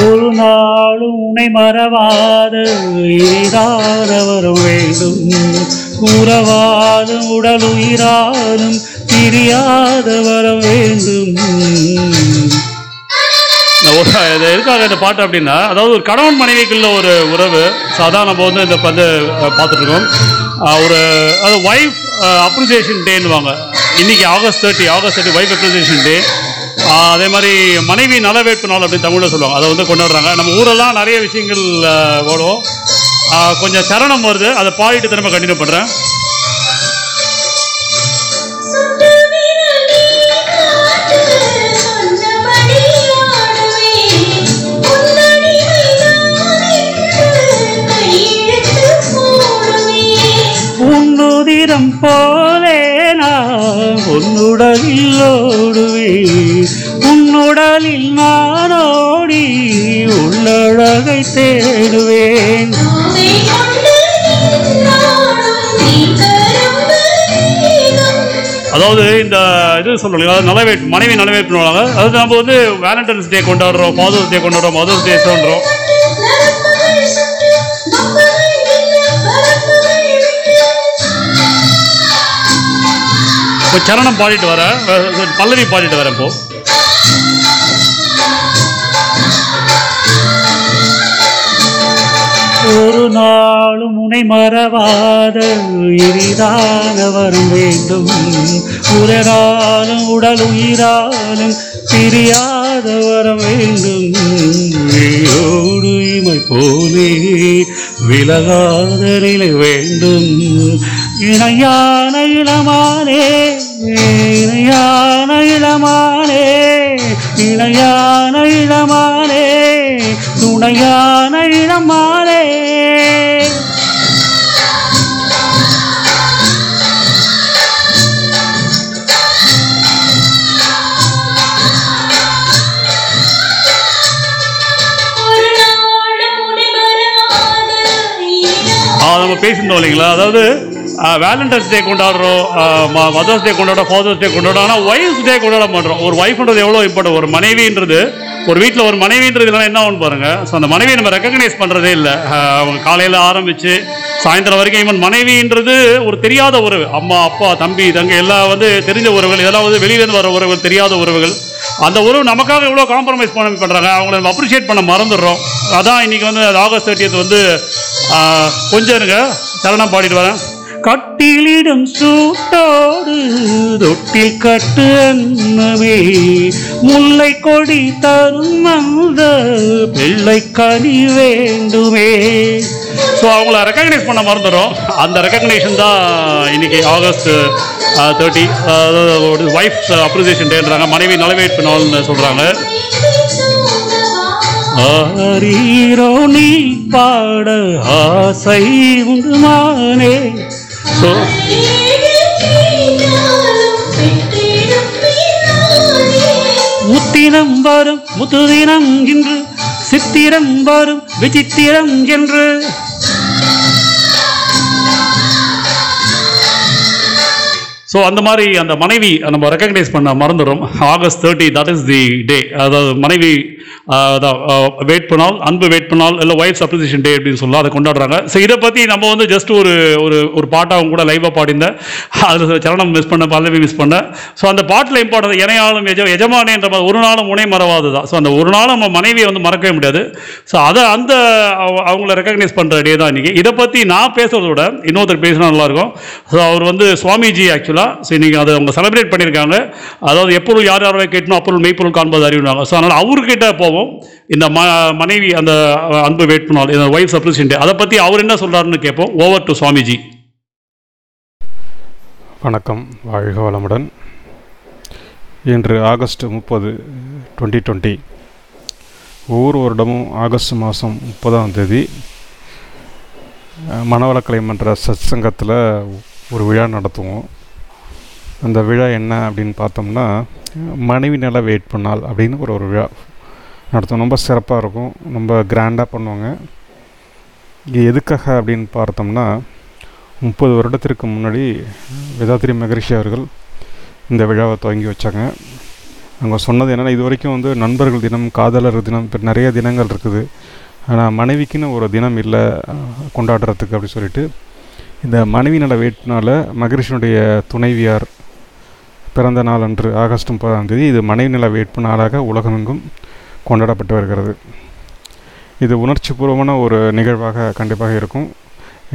ஒரு நாளும் உனை மறவாத இனிதான வேண்டும். உறவாலும் உடல் உயிராலும் பிரியாத வேண்டும் இது எதுக்காக இந்த பாட்டு அப்படின்னா அதாவது ஒரு கணவன் மனைவிக்குள்ள ஒரு உறவு ஸோ நம்ம வந்து இந்த வந்து பார்த்துட்ருக்கோம். ஒரு அது ஒய்ஃப் அப்ரிசியேஷன் டேன்னுவாங்க இன்றைக்கி August thirty August thirty wife appreciation day அதே மாதிரி மனைவி நலவேற்பு நாள் அப்படின்னு தமிழில் சொல்லுவாங்க. அதை வந்து கொண்டாடுறாங்க. நம்ம ஊரெல்லாம் நிறைய விஷயங்கள் ஓடும் கொஞ்சம் சரணம் வருது. அதை பாடிட்டு திரும்ப கண்டினியூ பண்ணுறேன் உடலில் ஓடுவேன் உன்னுடலில் நான் ஓடி உள்ளழகை தேடுவேன். அதாவது இந்த இது சொல்லுவாங்க அதாவது நலவே மனைவி நலவேற்றுவாங்க அதாவது நம்ம வந்து வேலண்டைன்ஸ் டே கொண்டாடுறோம் ஃபாதர்ஸ் டே கொண்டாடுறோம் மதர்ஸ் டே சொல்கிறோம் இப்போ சரணம் பாடிட்டு வரேன் பல்லவி பாடிட்டு வரேன் இப்போ ஒரு நாளும் உனை மறவாத இனிதாக வரும் வேண்டும். உடலாலும் உடல் உயிராலும் பிரியாத வர வேண்டும். நீயோடு இமை போலே விலகாத நிலை வேண்டும். இணையான இளமானே இணையான இளமானே இணையான இளமானே துணையான இளமானே. ஆ, நம்ம பேசியிருந்தோம் இல்லைங்களா? அதாவது வேலண்டைன்ஸ் டே கொண்டாடுறோம். மதர்ஸ் டே கொண்டாடுறோம் ஃபாதர்ஸ் டே கொண்டாடுறோம் ஆனால் ஒய்ஃப்ஸ் டே கொண்டாட மாட்டோம். ஒரு ஒய்ஃப்ன்றது எவ்வளோ இம்பார்ட்டன் ஒரு மனைவின்றது ஒரு வீட்டில் ஒரு மனைவின்றது என்ன ஆகும் பாருங்கள் ஸோ அந்த மனைவியை நம்ம ரெக்கக்னைஸ் பண்ணுறதே இல்லை. அவங்க காலையில் ஆரம்பித்து சாயந்தரம் வரைக்கும் ஈவன் மனைவின்றது ஒரு தெரியாத உறவு. அம்மா அப்பா தம்பி தங்க எல்லாம் வந்து தெரிஞ்ச உறவுகள் இதெல்லாம் வந்து வெளியிலேருந்து வர உறவுகள் தெரியாத உறவுகள். அந்த உறவு நமக்காக எவ்வளோ காம்ப்ரமைஸ் பண்ண பண்ணுறாங்க அவங்கள நம்ம அப்ரிஷியேட் பண்ண மறந்துடுறோம். அதான் இன்றைக்கி வந்து ஆகஸ்ட் தேர்ட்டியத் வந்து கொஞ்சம் இருங்க. சரணம் பாடிட்டு வரேன். கட்டிலிடும் சூட்டோடு தொட்டில் கட்டு அன்னமே முல்லை கொடி தரும் அந்த பிள்ளை கனி வேண்டுமே. ஸோ அவங்கள ரெக்கக்னைஸ் பண்ண மறந்துடும் அந்த ரெக்கக்னேஷன் தான் இன்னைக்கு ஆகஸ்ட் தேர்ட்டி uh, uh, அதாவது ஒய்ஃப் அப்ரிசியேஷன் டேன்றாங்க மனைவி நலவேற்பு நாள்னு சொல்கிறாங்க ஆரீரோ நீ பாட ஆசை உண்டுமானே. முத்தினம் வரும் முத்துதினம் என்று சித்திரம் வரும் விசித்திரம் என்று. ஸோ அந்த மாதிரி அந்த மனைவி நம்ம ரெக்கக்னைஸ் பண்ண மறந்துடும் August thirty that is the day அதாவது மனைவி அதான் வெயிட் பண்ணால் அன்பு வெயிட் பண்ணால் இல்லை ஒய்ஃப்ஸ் அப்ரிசியேஷன் டே அப்படின்னு சொல்லலாம் அதை கொண்டாடுறாங்க. ஸோ இதை பற்றி நம்ம வந்து ஜஸ்ட் ஒரு ஒரு ஒரு பாட்டாக அவங்க கூட லைவாக பாடியிருந்தேன். அதில் சரணம் மிஸ் பண்ண பல்லவி மிஸ் பண்ணேன். ஸோ அந்த பாட்டில் இம்பார்ட்டன் இணையாலும் எஜ எஜமானேன்ற மாதிரி ஒரு நாளும் உணை மறவாது தான். ஸோ அந்த ஒரு நாளும் நம்ம மனைவியை வந்து மறக்கவே முடியாது. ஸோ அதை அந்த அவங்கள ரெக்கக்னைஸ் பண்ணுற டே தான் இன்றைக்கி இதை பற்றி நான் பேசுகிறத விட இன்னொருத்தர் பேசினா நல்லாயிருக்கும். ஸோ அவர் வந்து சுவாமிஜி ஆக்சுவலாக ஸோ இன்றைக்கி அதை அவங்க செலிப்ரேட் பண்ணியிருக்காங்க. அதாவது எப்பொருள் யார் யாரை கேட்டணும் அப்பொருள் மெய்ப்பொருள் காண்பது அறிவினாங்க ஸோ அதனால் அவர்கிட்ட போவோம். இந்த ம மனைவி அந்த அன்பு வேட்புநாள் இந்த ஒய்ஃப் அப்ரிசியன்ட் அதை பற்றி அவர் என்ன சொல்கிறாருன்னு கேட்போம். Over to Swamiji. வணக்கம். வாழ்க வளமுடன். இன்று ஆகஸ்ட் முப்பது டுவெண்ட்டி டுவெண்ட்டி ஒவ்வொரு வருடமும் ஆகஸ்ட் மாதம் முப்பதாம் தேதி மனவளக்கலை மன்ற சத்சங்கத்தில் ஒரு விழா நடத்துவோம். அந்த விழா என்ன அப்படின்னு பார்த்தோம்னா மனைவி நல வேட்பு நாள் அப்படின்னு ஒரு ஒரு விழா நடத்துவோம். ரொம்ப சிறப்பாக இருக்கும். ரொம்ப கிராண்டாக பண்ணுவாங்க. இது எதுக்காக அப்படின்னு பார்த்தோம்னா முப்பது வருடத்திற்கு முன்னாடி வேதாத்திரி மகரிஷி அவர்கள் இந்த விழாவை துவங்கி வச்சாங்க. அவங்க சொன்னது என்னென்னா இது வரைக்கும் வந்து நண்பர்கள் தினம் காதலர் தினம் இப்போ நிறைய தினங்கள் இருக்குது. ஆனால் மனைவிக்குன்னு ஒரு தினம் இல்லை கொண்டாடுறதுக்கு அப்படி சொல்லிட்டு இந்த மனைவி நல வேட்பினால் மகரிஷனுடைய துணைவியார் பிறந்த நாள் அன்று ஆகஸ்ட் முப்பதாம் தேதி இது மனைவி நல வேட்பு நாளாக உலகமெங்கும் கொண்டாடப்பட்டு வருகிறது. இது உணர்ச்சிபூர்வமான ஒரு நிகழ்வாக கண்டிப்பாக இருக்கும்.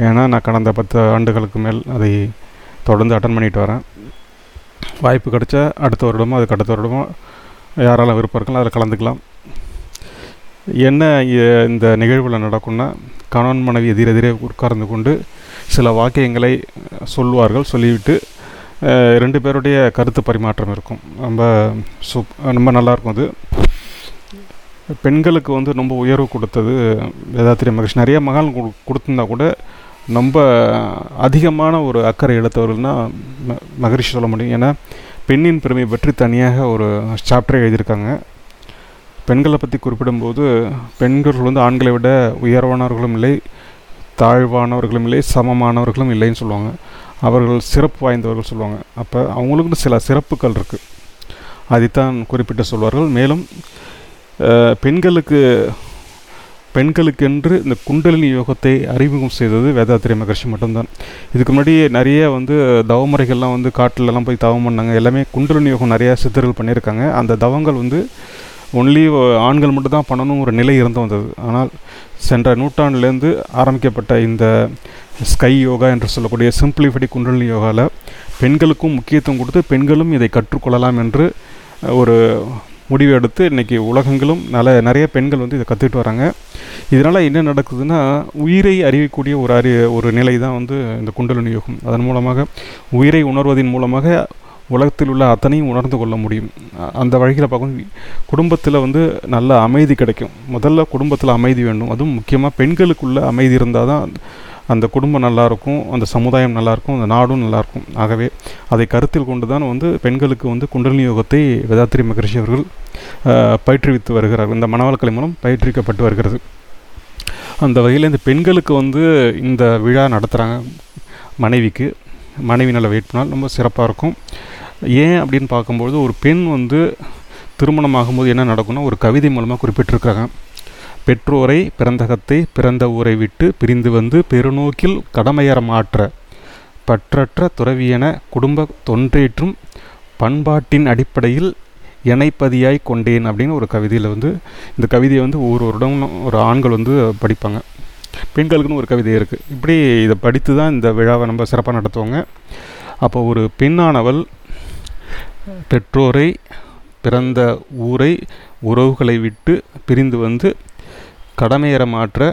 ஏன்னா நான் கடந்த பத்து ஆண்டுகளுக்கு மேல் அதை தொடர்ந்து அட்டன் பண்ணிட்டு வரேன். வாய்ப்பு கிடைச்சா அடுத்த வருடமோ அதுக்கு அடுத்த வருடமோ யாராலும் விருப்பம் இருக்கலாம் அதில் கலந்துக்கலாம். என்ன இந்த நிகழ்வில் நடக்கும்னா கணவன் மனைவி எதிரெதிரே உட்கார்ந்து கொண்டு சில வாக்கியங்களை சொல்வார்கள் சொல்லிவிட்டு ரெண்டு பேருடைய கருத்து பரிமாற்றம் இருக்கும். ரொம்ப சூப் ரொம்ப நல்லாயிருக்கும் அது. பெண்களுக்கு வந்து ரொம்ப உயர்வு கொடுத்தது வேதாத்திரி மகரிஷி. நிறைய மகான் கொடு கொடுத்துருந்தா கூட ரொம்ப அதிகமான ஒரு அக்கறை எடுத்தவர்கள்னால் ம- மகரிஷி சொல்ல முடியும். ஏன்னா பெண்ணின் பெருமை பற்றி தனியாக ஒரு சாப்டரே எழுதியிருக்காங்க. பெண்களை பற்றி குறிப்பிடும்போது பெண்கள் வந்து ஆண்களை விட உயர்வானவர்களும் இல்லை தாழ்வானவர்களும் இல்லை சமமானவர்களும் இல்லைன்னு சொல்லுவாங்க. அவர்கள் சிறப்பு வாய்ந்தவர்கள் சொல்லுவாங்க. அப்போ அவங்களுக்குன்னு சில சிறப்புகள் இருக்குது அதைத்தான் குறிப்பிட்டு சொல்வார்கள். மேலும் பெண்களுக்கு பெண்களுக்கென்று இந்த குண்டலினி யோகத்தை அறிமுகம் செய்தது வேதாத்திரி மகர்ஷி மட்டும்தான். இதுக்கு முன்னாடி நிறைய வந்து தவமுறைகள்லாம் வந்து காட்டிலலாம் போய் தவம் பண்ணாங்க. எல்லாமே குண்டலினி யோகம் நிறைய சித்தர்கள் பண்ணியிருக்காங்க. அந்த தவங்கள் வந்து ஒன்லி ஆண்கள் மட்டும் தான் பண்ணணும் ஒரு நிலை இருந்து வந்தது. ஆனால் சென்ற நூற்றாண்டுலேருந்து ஆரம்பிக்கப்பட்ட இந்த ஸ்கை யோகா என்று சொல்லக்கூடிய சிம்பிளிஃபடி குண்டலினி யோகாவில் பெண்களுக்கும் முக்கியத்துவம் கொடுத்து பெண்களும் இதை கற்றுக்கொள்ளலாம் என்று ஒரு முடிவு எடுத்து இன்றைக்கி உலகங்களும் நல்ல நிறைய பெண்கள் வந்து இதை கற்றுக்கிட்டு வராங்க. இதனால் என்ன நடக்குதுன்னா உயிரை அறியக்கூடிய ஒரு அறி ஒரு நிலை தான் வந்து இந்த குண்டலினி யோகம். அதன் மூலமாக உயிரை உணர்வதன் மூலமாக உலகத்தில் உள்ள அத்தனையும் உணர்ந்து கொள்ள முடியும். அந்த வழியில் பார்க்கும் குடும்பத்தில் வந்து நல்ல அமைதி கிடைக்கும். முதல்ல குடும்பத்தில் அமைதி வேண்டும். அதுவும் முக்கியமாக பெண்களுக்குள்ள அமைதி இருந்தால் தான் அந்த குடும்பம் நல்லாயிருக்கும் அந்த சமுதாயம் நல்லாயிருக்கும் அந்த நாடும் நல்லாயிருக்கும் ஆகவே அதை கருத்தில் கொண்டு தான் வந்து பெண்களுக்கு வந்து குண்டலினி யோகத்தை வேதாத்திரி மகரிஷி அவர்கள் பயிற்றுவித்து வருகிறார். இந்த மனவளக்கலை மூலம் பயிற்றுவிக்கப்பட்டு வருகிறது. அந்த வகையில் இந்த பெண்களுக்கு வந்து இந்த விழா நடத்துகிறாங்க மனைவிக்கு மனைவி நல்ல வேட்புனால் ரொம்ப சிறப்பாக இருக்கும். ஏன் அப்படின்னு பார்க்கும்பொழுது ஒரு பெண் வந்து திருமணம் ஆகும்போது என்ன நடக்கும்னா ஒரு கவிதை மூலமாக குறிப்பிட்டிருக்காங்க பெற்றோரை பிறந்தகத்தை பிறந்த ஊரை விட்டு பிரிந்து வந்து பெருநோக்கில் கடமையற மாற்ற பற்றற்ற துறவியென குடும்ப தொன்றேற்றும் பண்பாட்டின் அடிப்படையில் இணைப்பதியாய் கொண்டேன் அப்படின்னு ஒரு கவிதையில் வந்து இந்த கவிதையை வந்து ஒரு வருடம் ஒரு ஆண்கள் வந்து படிப்பாங்க. பெண்களுக்குன்னு ஒரு கவிதை இருக்குது இப்படி இதை படித்து தான் இந்த விழாவை நம்ம சிறப்பாக நடத்துவாங்க. அப்போ ஒரு பெண்ணானவள் பெற்றோரை பிறந்த ஊரை உறவுகளை விட்டு பிரிந்து வந்து கடமையற மாற்ற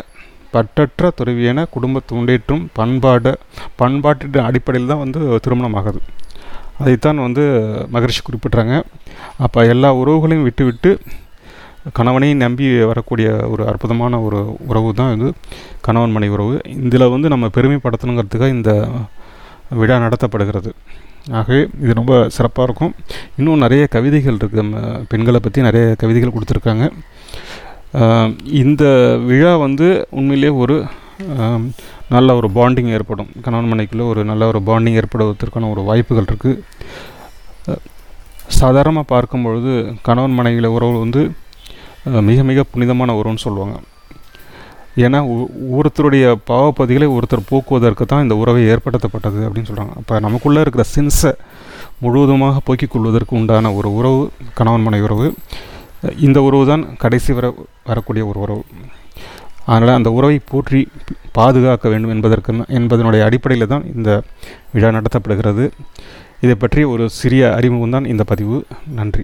பற்றற்ற துறவியான குடும்ப முன்னேற்றும் பண்பாடு பண்பாட்டின் அடிப்படையில் தான் வந்து திருமணம் ஆகுது அதைத்தான் வந்து மகரிஷி குறிப்பிட்றாங்க. அப்போ எல்லா உறவுகளையும் விட்டுவிட்டு கணவனையும் நம்பி வரக்கூடிய ஒரு அற்புதமான ஒரு உறவு தான் இது. கணவன் மனை உறவு. இதில் வந்து நம்ம பெருமைப்படுத்தணுங்கிறதுக்காக இந்த விழா நடத்தப்படுகிறது. ஆகவே இது ரொம்ப சிறப்பாக இருக்கும். இன்னும் நிறைய கவிதைகள் இருக்குது நம்ம பெண்களை பற்றி நிறைய கவிதைகள் கொடுத்துருக்காங்க. இந்த விழா வந்து உண்மையிலே ஒரு நல்ல ஒரு பாண்டிங் ஏற்படும். கணவன் மனைக்குள்ளே ஒரு நல்ல ஒரு பாண்டிங் ஏற்படுவதற்கான ஒரு வாய்ப்புகள் இருக்குது சாதாரணமாக பார்க்கும் பொழுது கணவன் மனைவியில உறவு வந்து மிக மிக புனிதமான உறவுன்னு சொல்லுவாங்க. ஏன்னா ஒருத்தருடைய பாவப்பதிகளை ஒருத்தர் போக்குவதற்கு தான் இந்த உறவை ஏற்படுத்தப்பட்டது அப்படின்னு சொல்கிறாங்க அப்போ நமக்குள்ளே இருக்கிற சின்ஸை முழுவதுமாக போக்கிக் கொள்வதற்கு உண்டான ஒரு உறவு கணவன் மனை உறவு. இந்த உறவு தான் கடைசி வர வரக்கூடிய ஒரு உறவு. அதனால் அந்த உறவை போற்றி பாதுகாக்க வேண்டும் என்பதற்கு என்பதனுடைய அடிப்படையில் தான் இந்த விழா நடத்தப்படுகிறது. இதை பற்றி ஒரு சிறிய அறிமுகம் தான் இந்த பதிவு. நன்றி.